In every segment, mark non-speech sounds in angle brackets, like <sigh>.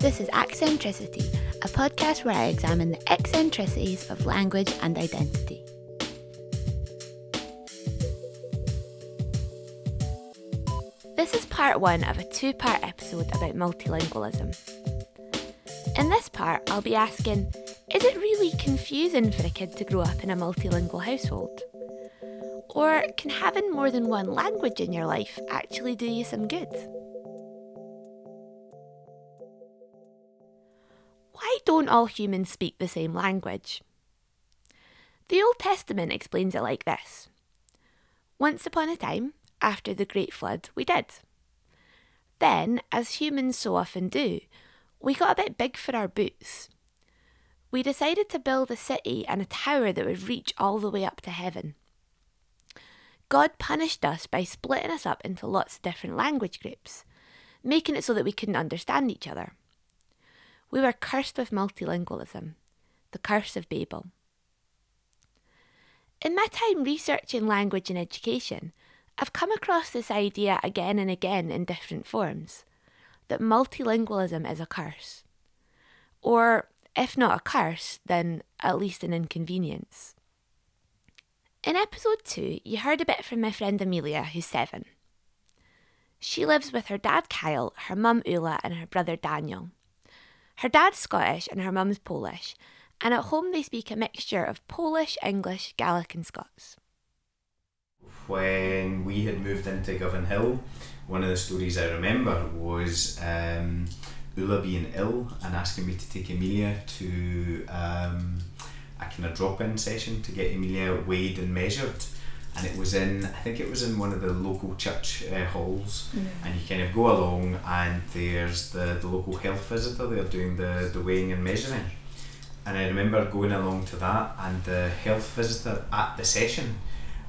This is Accentricity, a podcast where I examine the eccentricities of language and identity. This is part one of a two part episode about multilingualism. In this part, I'll be asking Is it really confusing for a kid to grow up in a multilingual household? Or can having more than one language in your life actually do you some good? Why don't all humans speak the same language? The Old Testament explains it like this Once upon a time, after the Great Flood, we did. Then, as humans so often do, we got a bit big for our boots. We decided to build a city and a tower that would reach all the way up to heaven. God punished us by splitting us up into lots of different language groups, making it so that we couldn't understand each other. We were cursed with multilingualism, the curse of Babel. In my time researching language and education, I've come across this idea again and again in different forms that multilingualism is a curse. Or, if not a curse, then at least an inconvenience. In episode 2, you heard a bit from my friend Amelia, who's seven. She lives with her dad Kyle, her mum Ula, and her brother Daniel. Her dad's Scottish and her mum's Polish, and at home they speak a mixture of Polish, English, Gaelic, and Scots. When we had moved into Govanhill, one of the stories I remember was um, Ula being ill and asking me to take Amelia to um, a kind of drop in session to get Emilia weighed and measured. And it was in I think it was in one of the local church uh, halls. Yeah. and you kind of go along and there's the, the local health visitor there doing the, the weighing and measuring. And I remember going along to that and the health visitor at the session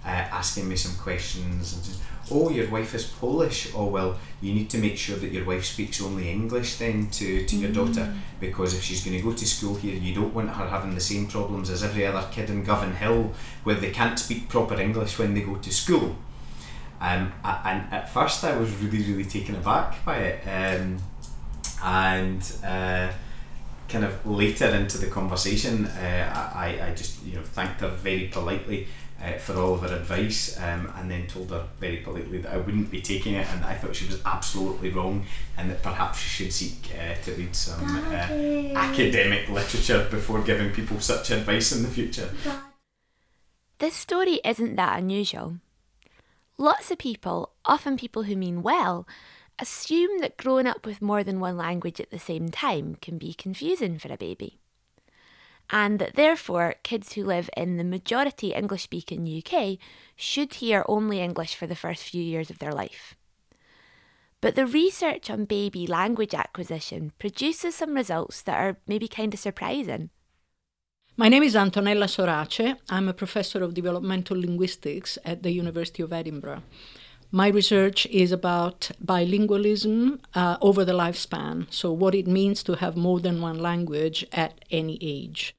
uh, asking me some questions and oh your wife is Polish oh well you need to make sure that your wife speaks only English then to, to mm. your daughter mm. because if she's going to go to school here you don't want her having the same problems as every other kid in Govanhill where they can't speak proper English when they go to school um, and at first I was really really taken aback by it um, and uh, kind of later into the conversation uh, I, I just you know thanked her very politely uh, for all of her advice um, and then told her very politely that I wouldn't be taking it and I thought she was absolutely wrong and that perhaps she should seek uh, to read some uh, academic literature before giving people such advice in the future. This story isn't that unusual. Lots of people, often people who mean well, assume that growing up with more than one language at the same time can be confusing for a baby and that therefore kids who live in the majority English speaking UK should hear only English for the first few years of their life. But the research on baby language acquisition produces some results that are maybe kind of surprising. My name is Antonella Sorace. I'm a professor of developmental linguistics at the University of Edinburgh. My research is about bilingualism uh, over the lifespan, so what it means to have more than one language at any age.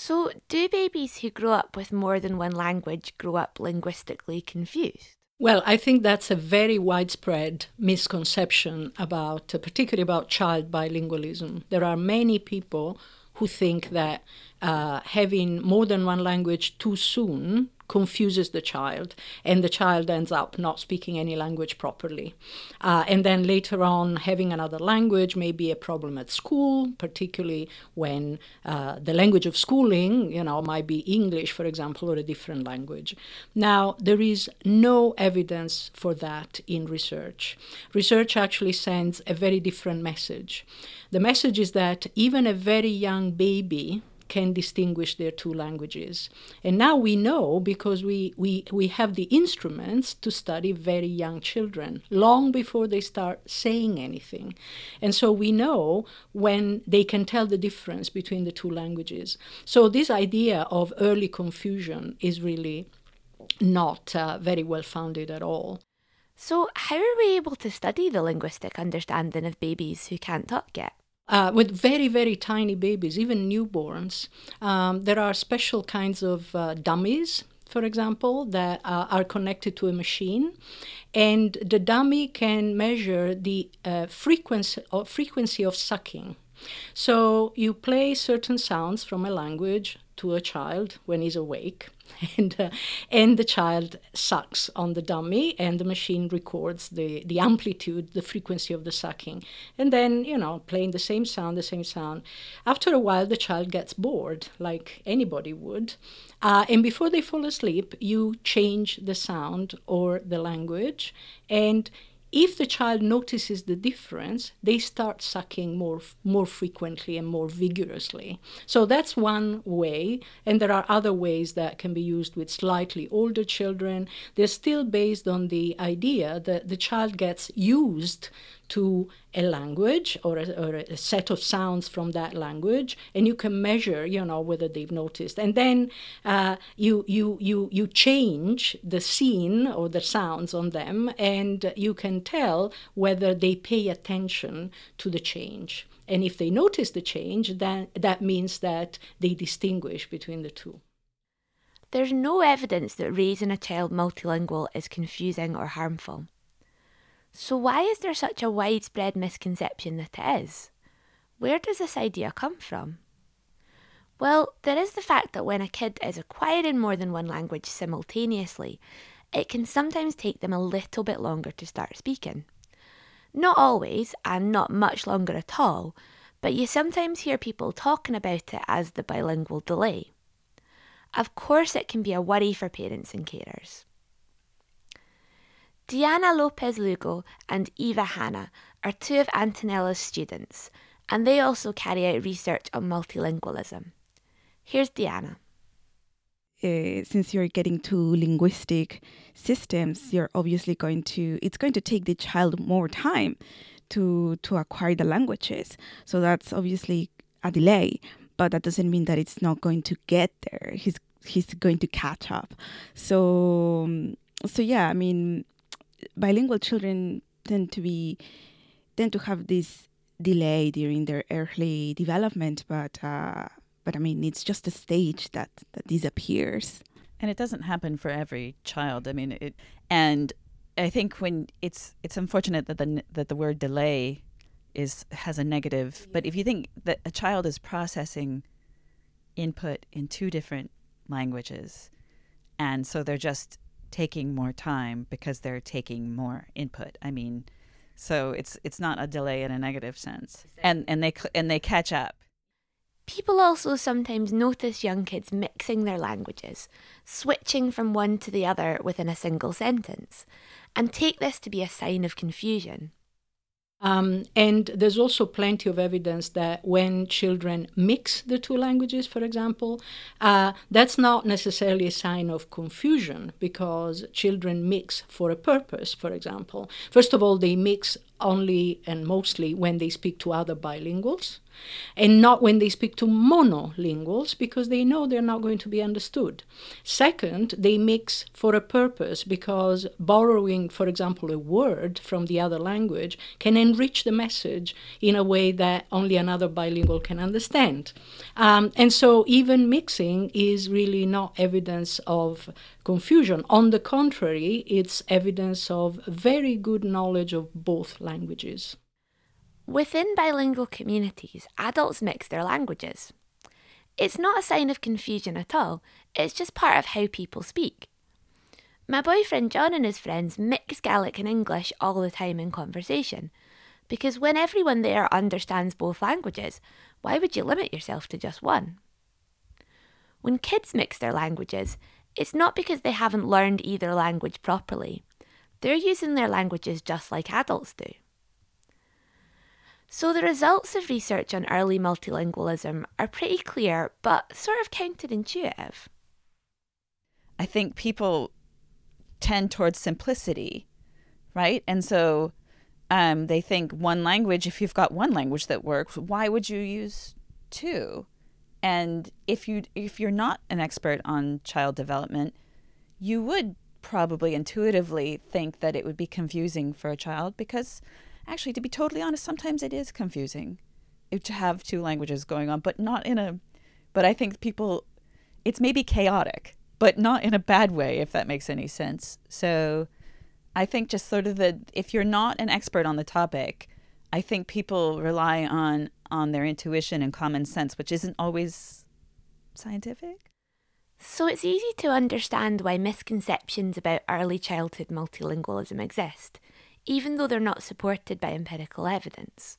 So, do babies who grow up with more than one language grow up linguistically confused? Well, I think that's a very widespread misconception about, uh, particularly about child bilingualism. There are many people who think that uh, having more than one language too soon confuses the child, and the child ends up not speaking any language properly. Uh, and then later on, having another language may be a problem at school, particularly when uh, the language of schooling, you know, might be English, for example, or a different language. Now, there is no evidence for that in research. Research actually sends a very different message. The message is that even a very young baby can distinguish their two languages. And now we know because we, we, we have the instruments to study very young children long before they start saying anything. And so we know when they can tell the difference between the two languages. So this idea of early confusion is really not uh, very well founded at all. So, how are we able to study the linguistic understanding of babies who can't talk yet? Uh, with very, very tiny babies, even newborns, um, there are special kinds of uh, dummies. for example, that uh, are connected to a machine, and the dummy can measure the uh, frequency, frequency of sucking. So you play certain sounds from a language to a child when he's awake, <laughs> and uh, and the child sucks on the dummy, and the machine records the the amplitude, the frequency of the sucking, and then you know playing the same sound, the same sound. After a while, the child gets bored, like anybody would, uh, and before they fall asleep, you change the sound or the language, and if the child notices the difference, they start sucking more more frequently and more vigorously. So that's one way, and there are other ways that can be used with slightly older children. They're still based on the idea that the child gets used to a language or a, or a, set of sounds from that language and you can measure you know whether they've noticed. And then uh, you you you you change the scene or the sounds on them and you can tell whether they pay attention to the change. And if they notice the change then that means that they distinguish between the two. There's no evidence that raising a child multilingual is confusing or harmful so, why is there such a widespread misconception that it is? Where does this idea come from? Well, there is the fact that when a kid is acquiring more than one language simultaneously, it can sometimes take them a little bit longer to start speaking. Not always, and not much longer at all, but you sometimes hear people talking about it as the bilingual delay. Of course, it can be a worry for parents and carers. Diana Lopez Lugo and Eva Hanna are two of Antonella's students, and they also carry out research on multilingualism. Here's Diana. Uh, since you're getting to linguistic systems, you're obviously going to it's going to take the child more time to to acquire the languages. So that's obviously a delay, but that doesn't mean that it's not going to get there. He's he's going to catch up. So so yeah, I mean bilingual children tend to be tend to have this delay during their early development, but uh, but I mean it's just a stage that that disappears. And it doesn't happen for every child. I mean it, and I think when it's it's unfortunate that the that the word delay is has a negative. But if you think that a child is processing input in two different languages, and so they're just taking more time because they're taking more input. I mean, so it's it's not a delay in a negative sense, and and they and they catch up. People also sometimes notice young kids mixing their languages, switching from one to the other within a single sentence, and take this to be a sign of confusion. Um, and there's also plenty of evidence that when children mix the two languages, for example, uh, that's not necessarily a sign of confusion because children mix for a purpose, for example. First of all, they mix only and mostly when they speak to other bilinguals and not when they speak to monolinguals because they know they're not going to be understood. Second, they mix for a purpose because borrowing, for example, a word from the other language can enrich the message in a way that only another bilingual can understand. Um, and so, even mixing is really not evidence of confusion. On the contrary, it's evidence of very good knowledge of both languages. Within bilingual communities, adults mix their languages. It's not a sign of confusion at all, it's just part of how people speak. My boyfriend John and his friends mix Gaelic and English all the time in conversation, because when everyone there understands both languages, why would you limit yourself to just one? When kids mix their languages, it's not because they haven't learned either language properly. They're using their languages just like adults do. So, the results of research on early multilingualism are pretty clear, but sort of counterintuitive. I think people tend towards simplicity, right? And so um, they think one language, if you've got one language that works, why would you use two? And if you if you're not an expert on child development, you would probably intuitively think that it would be confusing for a child because actually, to be totally honest, sometimes it is confusing to have two languages going on, but not in a. But I think people, it's maybe chaotic, but not in a bad way, if that makes any sense. So I think just sort of the if you're not an expert on the topic, I think people rely on on their intuition and common sense, which isn't always scientific. So it's easy to understand why misconceptions about early childhood multilingualism exist, even though they're not supported by empirical evidence.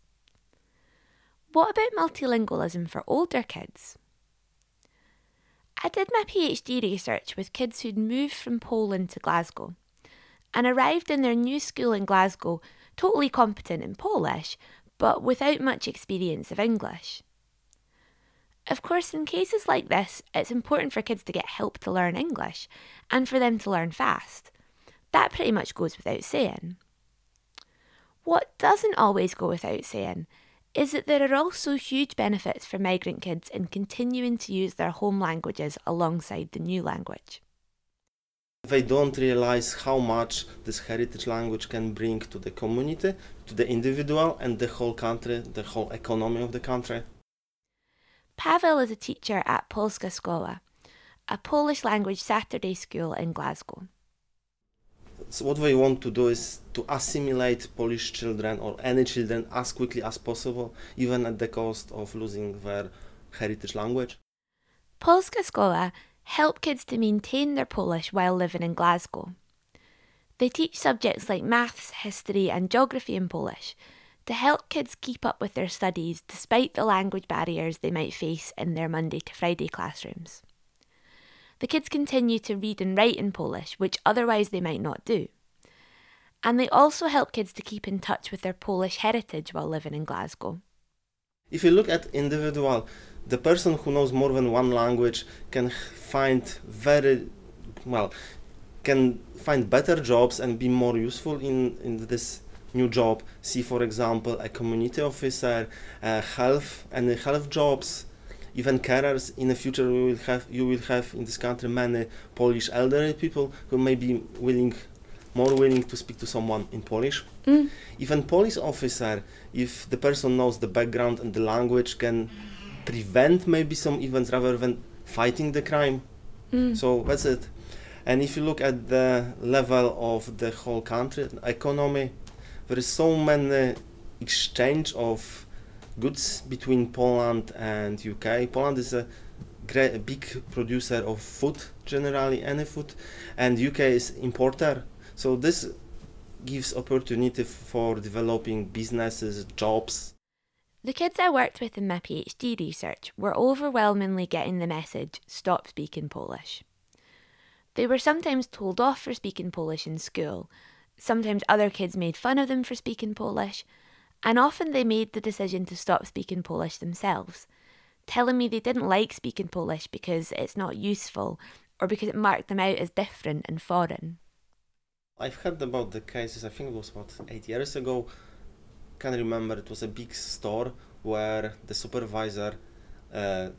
What about multilingualism for older kids? I did my PhD research with kids who'd moved from Poland to Glasgow and arrived in their new school in Glasgow totally competent in Polish, but without much experience of English. Of course, in cases like this, it's important for kids to get help to learn English and for them to learn fast. That pretty much goes without saying. What doesn't always go without saying is that there are also huge benefits for migrant kids in continuing to use their home languages alongside the new language. They don't realize how much this heritage language can bring to the community, to the individual, and the whole country, the whole economy of the country. Pavel is a teacher at Polska Szkoła, a Polish language Saturday school in Glasgow. So what they want to do is to assimilate Polish children or any children as quickly as possible, even at the cost of losing their heritage language. Polska Szkoła help kids to maintain their Polish while living in Glasgow. They teach subjects like maths, history, and geography in Polish to help kids keep up with their studies despite the language barriers they might face in their Monday to Friday classrooms. The kids continue to read and write in Polish, which otherwise they might not do. And they also help kids to keep in touch with their Polish heritage while living in Glasgow. If you look at individual, the person who knows more than one language can find very well can find better jobs and be more useful in, in this new job. See, for example, a community officer, uh, health and health jobs, even carers. In the future, we will have you will have in this country many Polish elderly people who may be willing, more willing to speak to someone in Polish. Mm. Even police officer, if the person knows the background and the language, can prevent maybe some events rather than fighting the crime. Mm. So that's it. And if you look at the level of the whole country economy, there is so many exchange of goods between Poland and UK. Poland is a great, a big producer of food, generally any food, and UK is importer. So this gives opportunity for developing businesses, jobs. The kids I worked with in my PhD research were overwhelmingly getting the message stop speaking Polish. They were sometimes told off for speaking Polish in school, sometimes other kids made fun of them for speaking Polish, and often they made the decision to stop speaking Polish themselves, telling me they didn't like speaking Polish because it's not useful or because it marked them out as different and foreign. I've heard about the cases, I think it was about eight years ago. Can't remember, it was a big store where the supervisor uh,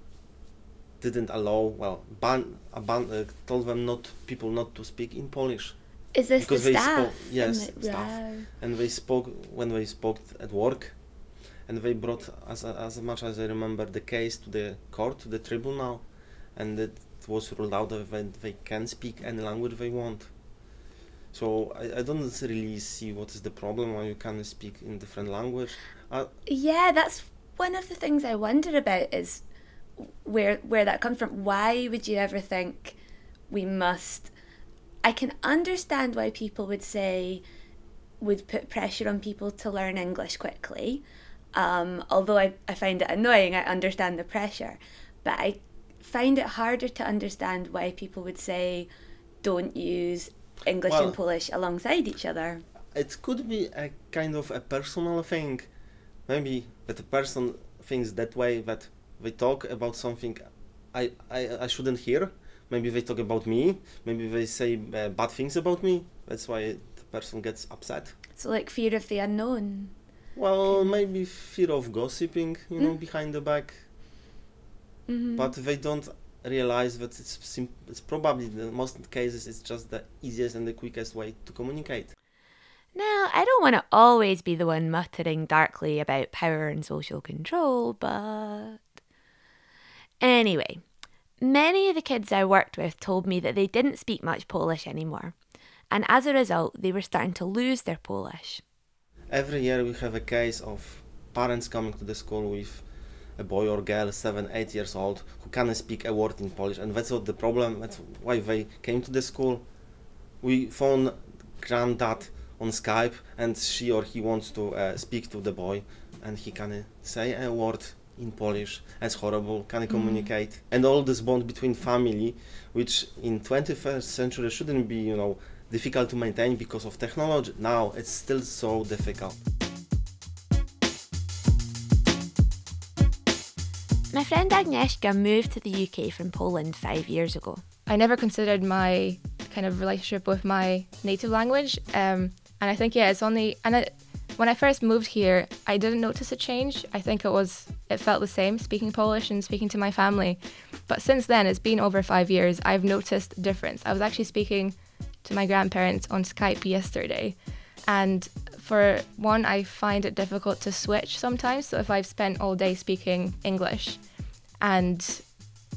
didn't allow, well, ban, ban, uh, told them not people not to speak in Polish. Is this Because the they staff? spoke- yes, And the- staff. And they spoke when they spoke at work and they brought as, as much as i remember the case to the court to the tribunal and it was ruled out that they can speak any language they want so I, I don't really see what is the problem when you can speak in different language uh, Yeah, that's one of the things I wonder about is where where that comes from. Why would you ever think we must? I can understand why people would say would put pressure on people to learn English quickly. Um, although I, I find it annoying, I understand the pressure, but I find it harder to understand why people would say don't use English Well- and Polish alongside each other. it could be a kind of a personal thing maybe that a person thinks that way that they talk about something I, I, I shouldn't hear maybe they talk about me maybe they say uh, bad things about me that's why the person gets upset So like fear of the unknown. well maybe fear of gossiping you know Mm. behind the back Mhm. but they don't realize that it's sim- it's probably the most cases it's just the easiest and the quickest way to communicate Now, I don't want to always be the one muttering darkly about power and social control, but. Anyway, Many of the kids I worked with told me that they didn't speak much Polish anymore, and as a result, they were starting to lose their Polish. Every year we have a case of parents coming to the school with a boy or girl, seven, eight years old, who cannot speak a word in Polish, and that's what the problem. That's why they came to the school. We phone granddad on Skype, and she or he wants to uh, speak to the boy, and he can say a word in Polish. It's horrible. Can communicate, and all this bond between family, which in 21st century shouldn't be, you know, difficult to maintain because of technology. Now it's still so difficult. Friend Agnieszka moved to the UK from Poland five years ago. I never considered my kind of relationship with my native language. Um, and I think, yeah, it's only, and I, when I first moved here, I didn't notice a change. I think it was, it felt the same speaking Polish and speaking to my family. But since then, it's been over five years, I've noticed a difference. I was actually speaking to my grandparents on Skype yesterday. And for one, I find it difficult to switch sometimes. So if I've spent all day speaking English and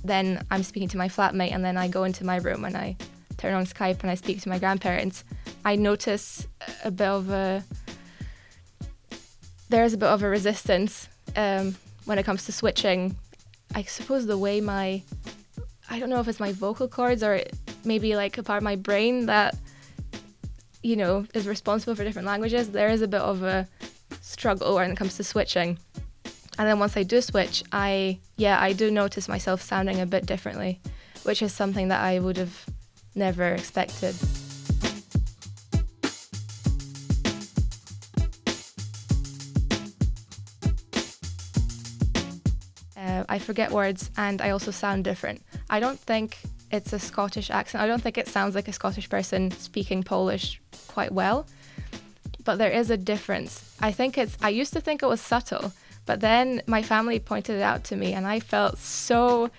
then I'm speaking to my flatmate and then I go into my room and I turn on Skype and I speak to my grandparents, I notice a bit of a there's a bit of a resistance um, when it comes to switching. I suppose the way my I don't know if it's my vocal cords or maybe like a part of my brain that you know is responsible for different languages. There is a bit of a struggle when it comes to switching. And then once I do switch, I yeah, I do notice myself sounding a bit differently, which is something that I would have never expected. Uh, I forget words and I also sound different. I don't think it's a Scottish accent. I don't think it sounds like a Scottish person speaking Polish quite well. But there is a difference. I think it's I used to think it was subtle, but then my family pointed it out to me and I felt so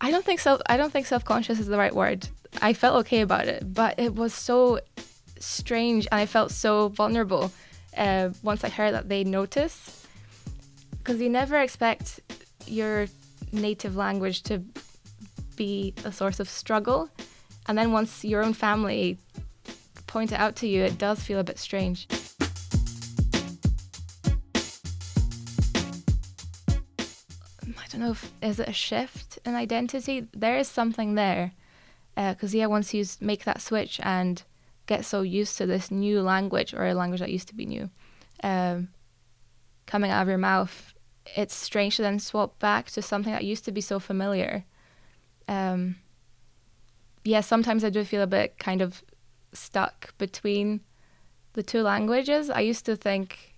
I don't think self I don't think self-conscious is the right word. I felt okay about it, but it was so strange and I felt so vulnerable uh, once I heard that they noticed because you never expect your native language to be a source of struggle. And then once your own family point it out to you, it does feel a bit strange. Don't know if is it a shift in identity. There is something there, because uh, yeah, once you make that switch and get so used to this new language or a language that used to be new, um, coming out of your mouth, it's strange to then swap back to something that used to be so familiar. Um, yeah, sometimes I do feel a bit kind of stuck between the two languages. I used to think,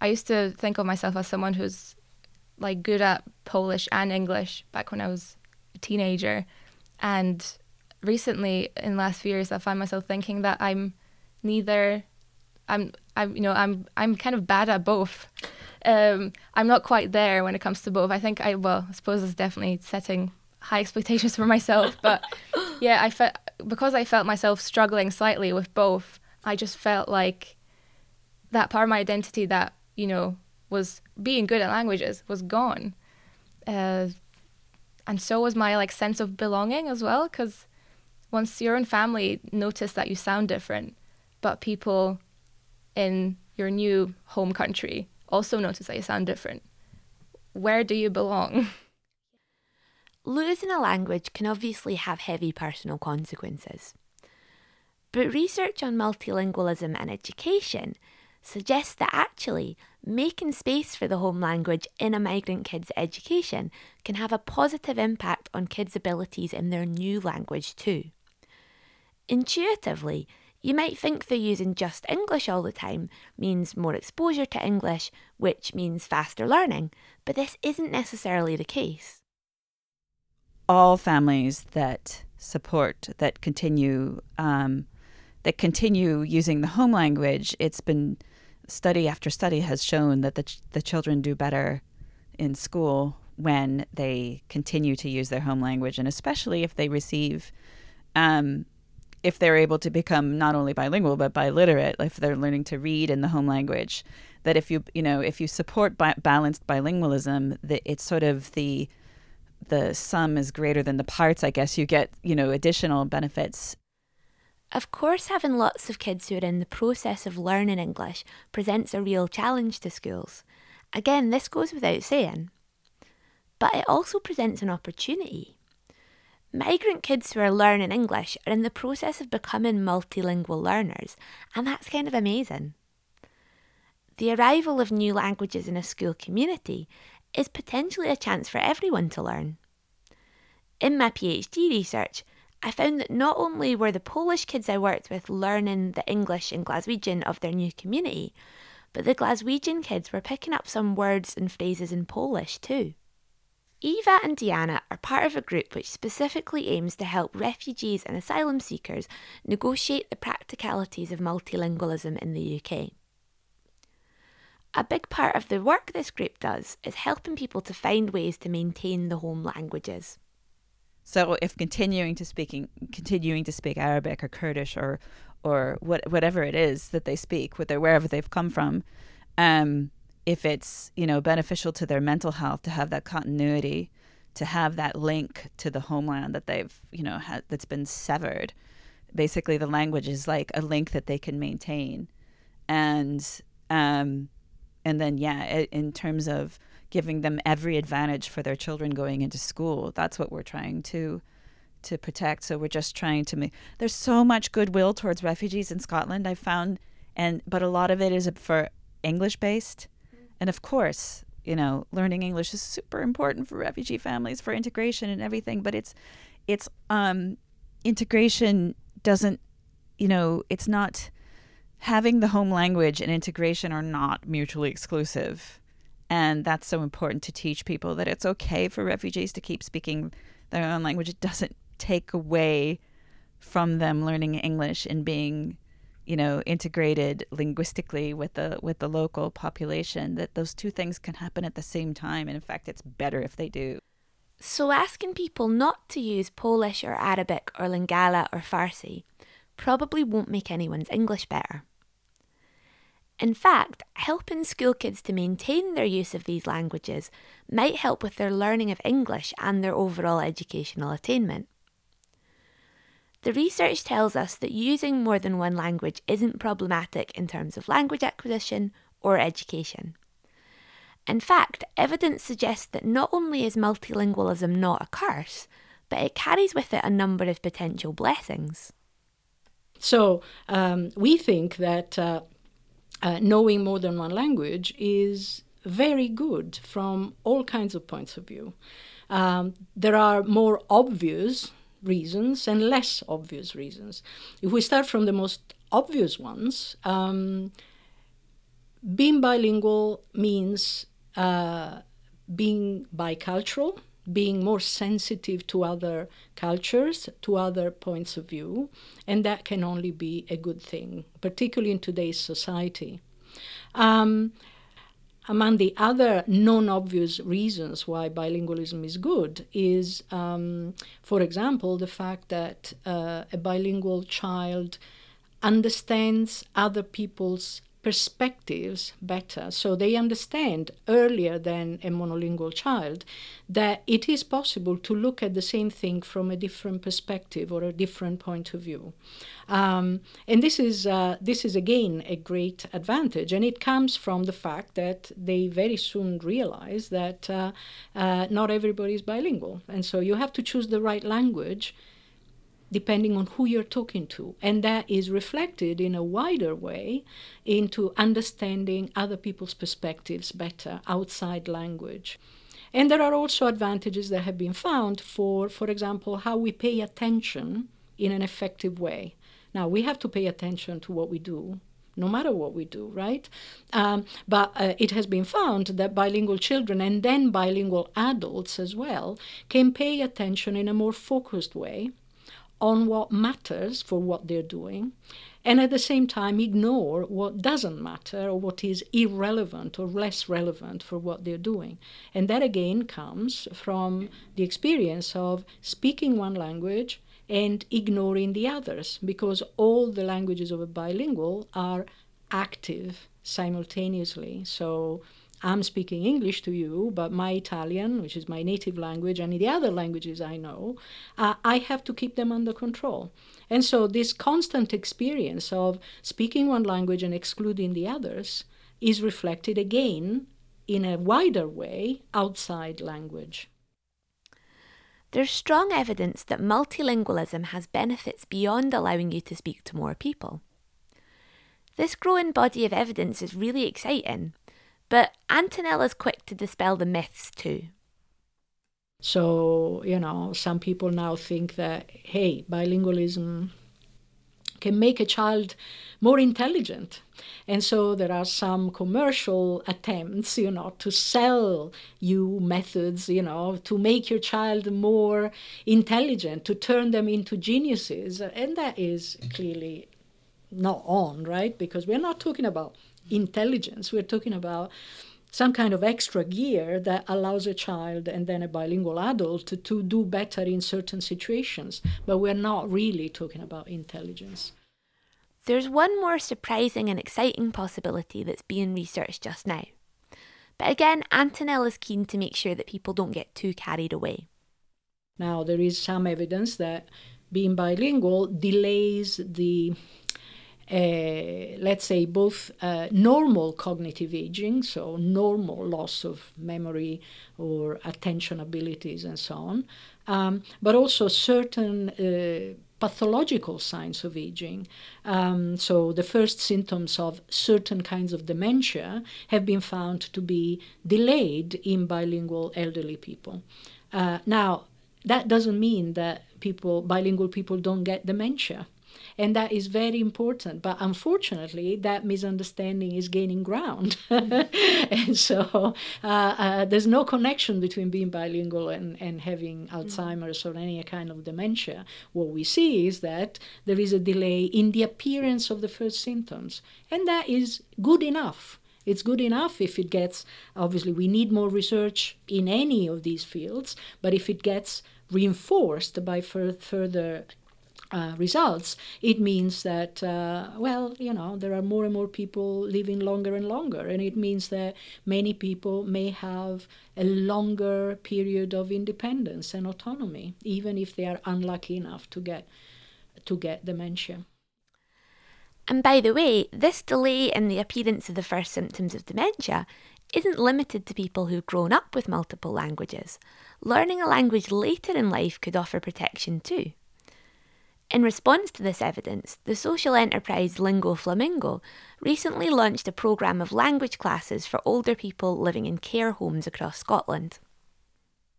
I used to think of myself as someone who's like good at Polish and English back when I was a teenager, and recently in the last few years I find myself thinking that I'm neither. I'm, I'm, you know, I'm, I'm kind of bad at both. Um, I'm not quite there when it comes to both. I think I, well, I suppose it's definitely setting high expectations for myself, <laughs> but yeah, I felt because I felt myself struggling slightly with both. I just felt like that part of my identity that you know was being good at languages was gone, uh, and so was my like sense of belonging as well. Because once your own family notice that you sound different, but people in your new home country also notice that you sound different, where do you belong? <laughs> Losing a language can obviously have heavy personal consequences. But research on multilingualism and education suggests that actually making space for the home language in a migrant kid's education can have a positive impact on kids' abilities in their new language too. Intuitively, you might think that using just English all the time means more exposure to English, which means faster learning, but this isn't necessarily the case all families that support that continue um, that continue using the home language, it's been study after study has shown that the ch- the children do better in school when they continue to use their home language, and especially if they receive, um, if they're able to become not only bilingual but biliterate, if they're learning to read in the home language. That if you you know if you support bi- balanced bilingualism, that it's sort of the the sum is greater than the parts, I guess you get, you know, additional benefits. Of course, having lots of kids who are in the process of learning English presents a real challenge to schools. Again, this goes without saying. But it also presents an opportunity. Migrant kids who are learning English are in the process of becoming multilingual learners, and that's kind of amazing. The arrival of new languages in a school community is potentially a chance for everyone to learn. In my PhD research, I found that not only were the Polish kids I worked with learning the English and Glaswegian of their new community, but the Glaswegian kids were picking up some words and phrases in Polish too. Eva and Diana are part of a group which specifically aims to help refugees and asylum seekers negotiate the practicalities of multilingualism in the UK. A big part of the work this group does is helping people to find ways to maintain the home languages. So if continuing to speaking continuing to speak Arabic or Kurdish or or what whatever it is that they speak, wherever they've come from, um, if it's you know beneficial to their mental health to have that continuity, to have that link to the homeland that they've you know had that's been severed. Basically, the language is like a link that they can maintain, and um, and then yeah, in terms of giving them every advantage for their children going into school. That's what we're trying to to protect. So we're just trying to make there's so much goodwill towards refugees in Scotland I found and but a lot of it is for English based. And of course, you know, learning English is super important for refugee families for integration and everything, but it's it's um integration doesn't you know, it's not having the home language and integration are not mutually exclusive and that's so important to teach people that it's okay for refugees to keep speaking their own language. It doesn't take away from them learning English and being, you know, integrated linguistically with the with the local population. That those two things can happen at the same time. And in fact, it's better if they do. So asking people not to use Polish or Arabic or Lingala or Farsi probably won't make anyone's English better. In fact, helping school kids to maintain their use of these languages might help with their learning of English and their overall educational attainment. The research tells us that using more than one language isn't problematic in terms of language acquisition or education. In fact, evidence suggests that not only is multilingualism not a curse, but it carries with it a number of potential blessings. So, um, we think that uh, uh, knowing more than one language is very good from all kinds of points of view. Um, there are more obvious reasons and less obvious reasons. If we start from the most obvious ones, um, being bilingual means uh, being bicultural, being more sensitive to other cultures, to other points of view, and that can only be a good thing, particularly in today's society. Um, among the other non obvious reasons why bilingualism is good is, um, for example, the fact that uh, a bilingual child understands other people's perspectives better. So they understand earlier than a monolingual child that it is possible to look at the same thing from a different perspective or a different point of view. Um, and this is, uh, this is again a great advantage. And it comes from the fact that they very soon realize that uh, uh, not everybody is bilingual. And so you have to choose the right language depending on who you're talking to. And that is reflected in a wider way into understanding other people's perspectives better outside language. And there are also advantages that have been found for, for example, how we pay attention in an effective way. Now, we have to pay attention to what we do, no matter what we do, right? Um, but uh, it has been found that bilingual children and then bilingual adults as well can pay attention in a more focused way on what matters for what they're doing and at the same time ignore what doesn't matter or what is irrelevant or less relevant for what they're doing. And that again comes from the experience of speaking one language and ignoring the others because all the languages of a bilingual are active simultaneously. So I'm speaking English to you, but my Italian, which is my native language, and the other languages I know, uh, I have to keep them under control. And so, this constant experience of speaking one language and excluding the others is reflected again in a wider way outside language. There's strong evidence that multilingualism has benefits beyond allowing you to speak to more people. This growing body of evidence is really exciting, but Antonella's quick to dispel the myths too. So, you know, some people now think that, hey, bilingualism can make a child more intelligent. And so there are some commercial attempts, you know, to sell you methods, you know, to make your child more intelligent, to turn them into geniuses. And that is clearly not on, right? Because we're not talking about intelligence, we're talking about some kind of extra gear that allows a child and then a bilingual adult to, to do better in certain situations. But we're not really talking about intelligence. There's one more surprising and exciting possibility that's being researched just now. But again, Antonella is keen to make sure that people don't get too carried away. Now, there is some evidence that being bilingual delays the uh, let's say, both uh, normal cognitive aging, so normal loss of memory or attention abilities and so on, um, but also certain uh, pathological signs of aging. Um, so, the first symptoms of certain kinds of dementia have been found to be delayed in bilingual elderly people. Uh, now, that doesn't mean that people, bilingual people, don't get dementia and that is very important. But unfortunately, that misunderstanding is gaining ground, <laughs> and so uh, uh, there's no connection between being bilingual and, and having Alzheimer's or any kind of dementia. What we see is that there is a delay in the appearance of the first symptoms, and that is good enough. It's good enough if it gets, obviously, we need more research in any of these fields, but if it gets reinforced by fur- further uh, results, it means that, uh, well, you know, there are more and more people living longer and longer. And it means that many people may have a longer period of independence and autonomy, even if they are unlucky enough to get, to get dementia. And by the way, this delay in the appearance of the first symptoms of dementia isn't limited to people who've grown up with multiple languages. Learning a language later in life could offer protection too. In response to this evidence, the social enterprise Lingo Flamingo recently launched a programme of language classes for older people living in care homes across Scotland.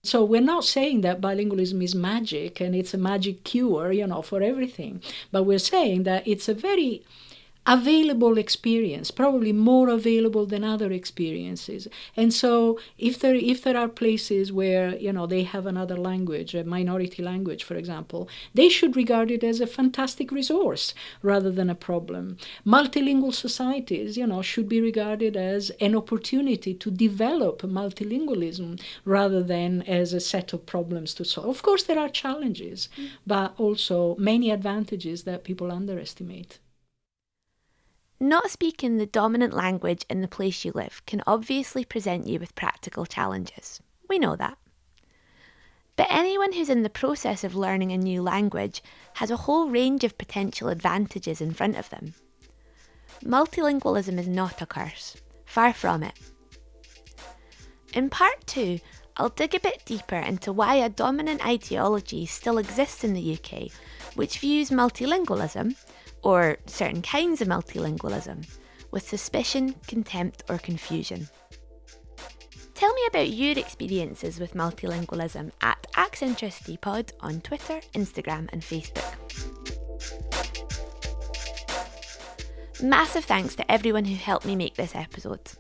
So we're not saying that bilingualism is magic and it's a magic cure, you know, for everything, but we're saying that it's a very available experience, probably more available than other experiences. And so if there if there are places where, you know, they have another language, a minority language, for example, they should regard it as a fantastic resource rather than a problem. Multilingual societies, you know, should be regarded as an opportunity to develop multilingualism rather than as a set of problems to solve. Of course there are challenges, mm. but also many advantages that people underestimate. Not speaking the dominant language in the place you live can obviously present you with practical challenges. We know that. But anyone who's in the process of learning a new language has a whole range of potential advantages in front of them. Multilingualism is not a curse, far from it. In part two, I'll dig a bit deeper into why a dominant ideology still exists in the UK, which views multilingualism, or certain kinds of multilingualism with suspicion, contempt, or confusion. Tell me about your experiences with multilingualism at AccentricityPod on Twitter, Instagram, and Facebook. Massive thanks to everyone who helped me make this episode.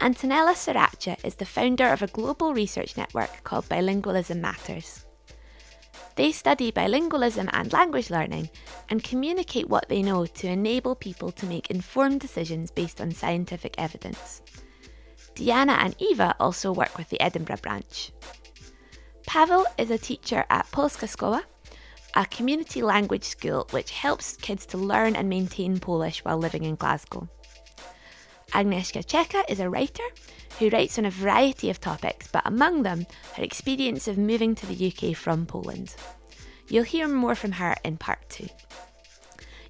Antonella Sorace is the founder of a global research network called Bilingualism Matters. They study bilingualism and language learning and communicate what they know to enable people to make informed decisions based on scientific evidence. Diana and Eva also work with the Edinburgh branch. Pavel is a teacher at Polska Szkoła, a community language school which helps kids to learn and maintain Polish while living in Glasgow. Agnieszka Czeka is a writer who writes on a variety of topics, but among them, her experience of moving to the UK from Poland. You'll hear more from her in part two.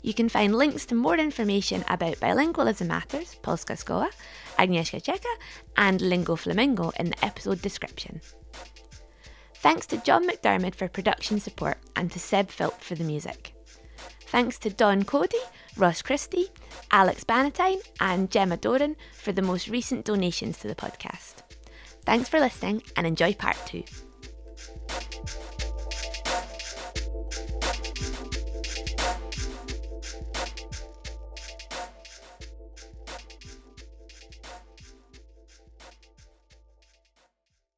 You can find links to more information about Bilingualism Matters, Polska Szkoła, Agnieszka Czeka, and Lingo Flamingo in the episode description. Thanks to John McDermott for production support and to Seb Philp for the music. Thanks to Don Cody, Ross Christie, Alex Bannatyne, and Gemma Doran for the most recent donations to the podcast. Thanks for listening and enjoy part two.